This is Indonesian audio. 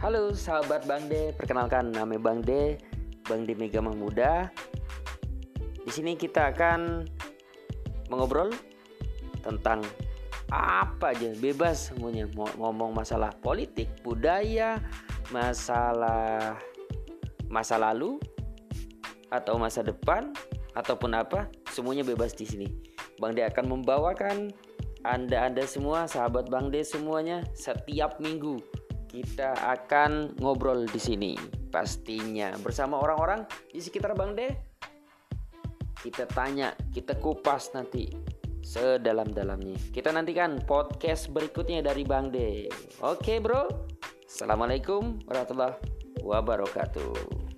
Halo sahabat Bang De, perkenalkan nama Bang De, Bang De Mega Mahmuda. Di sini kita akan mengobrol tentang apa aja, bebas semuanya. Ngomong masalah politik, budaya, masalah masa lalu atau masa depan ataupun apa, semuanya bebas di sini. Bang De akan membawakan anda-anda semua, sahabat Bang De semuanya setiap minggu kita akan ngobrol di sini pastinya bersama orang-orang di sekitar Bang De. Kita tanya, kita kupas nanti sedalam-dalamnya. Kita nantikan podcast berikutnya dari Bang De. Oke, Bro. Assalamualaikum warahmatullahi wabarakatuh.